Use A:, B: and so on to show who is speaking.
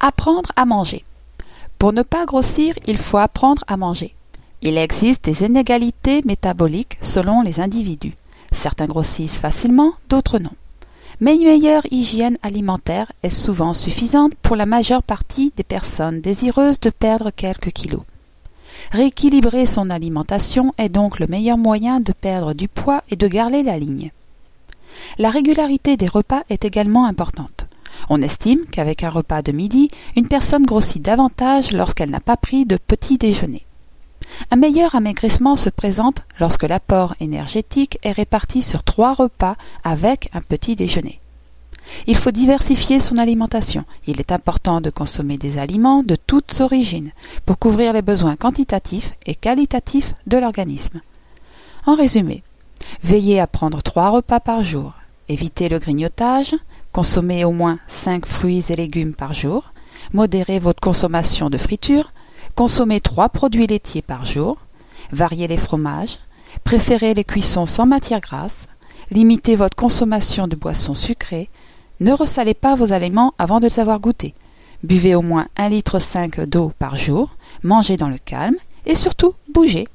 A: Apprendre à manger. Pour ne pas grossir, il faut apprendre à manger. Il existe des inégalités métaboliques selon les individus. Certains grossissent facilement, d'autres non. Mais une meilleure hygiène alimentaire est souvent suffisante pour la majeure partie des personnes désireuses de perdre quelques kilos. Rééquilibrer son alimentation est donc le meilleur moyen de perdre du poids et de garder la ligne. La régularité des repas est également importante. On estime qu'avec un repas de midi, une personne grossit davantage lorsqu'elle n'a pas pris de petit déjeuner. Un meilleur amaigrissement se présente lorsque l'apport énergétique est réparti sur trois repas avec un petit déjeuner. Il faut diversifier son alimentation. Il est important de consommer des aliments de toutes origines pour couvrir les besoins quantitatifs et qualitatifs de l'organisme. En résumé, veillez à prendre trois repas par jour. Évitez le grignotage, consommez au moins 5 fruits et légumes par jour, modérez votre consommation de friture, consommez 3 produits laitiers par jour, variez les fromages, préférez les cuissons sans matière grasse, limitez votre consommation de boissons sucrées, ne ressalez pas vos aliments avant de les avoir goûtés. Buvez au moins 1,5 litre d'eau par jour, mangez dans le calme. Et surtout bougez.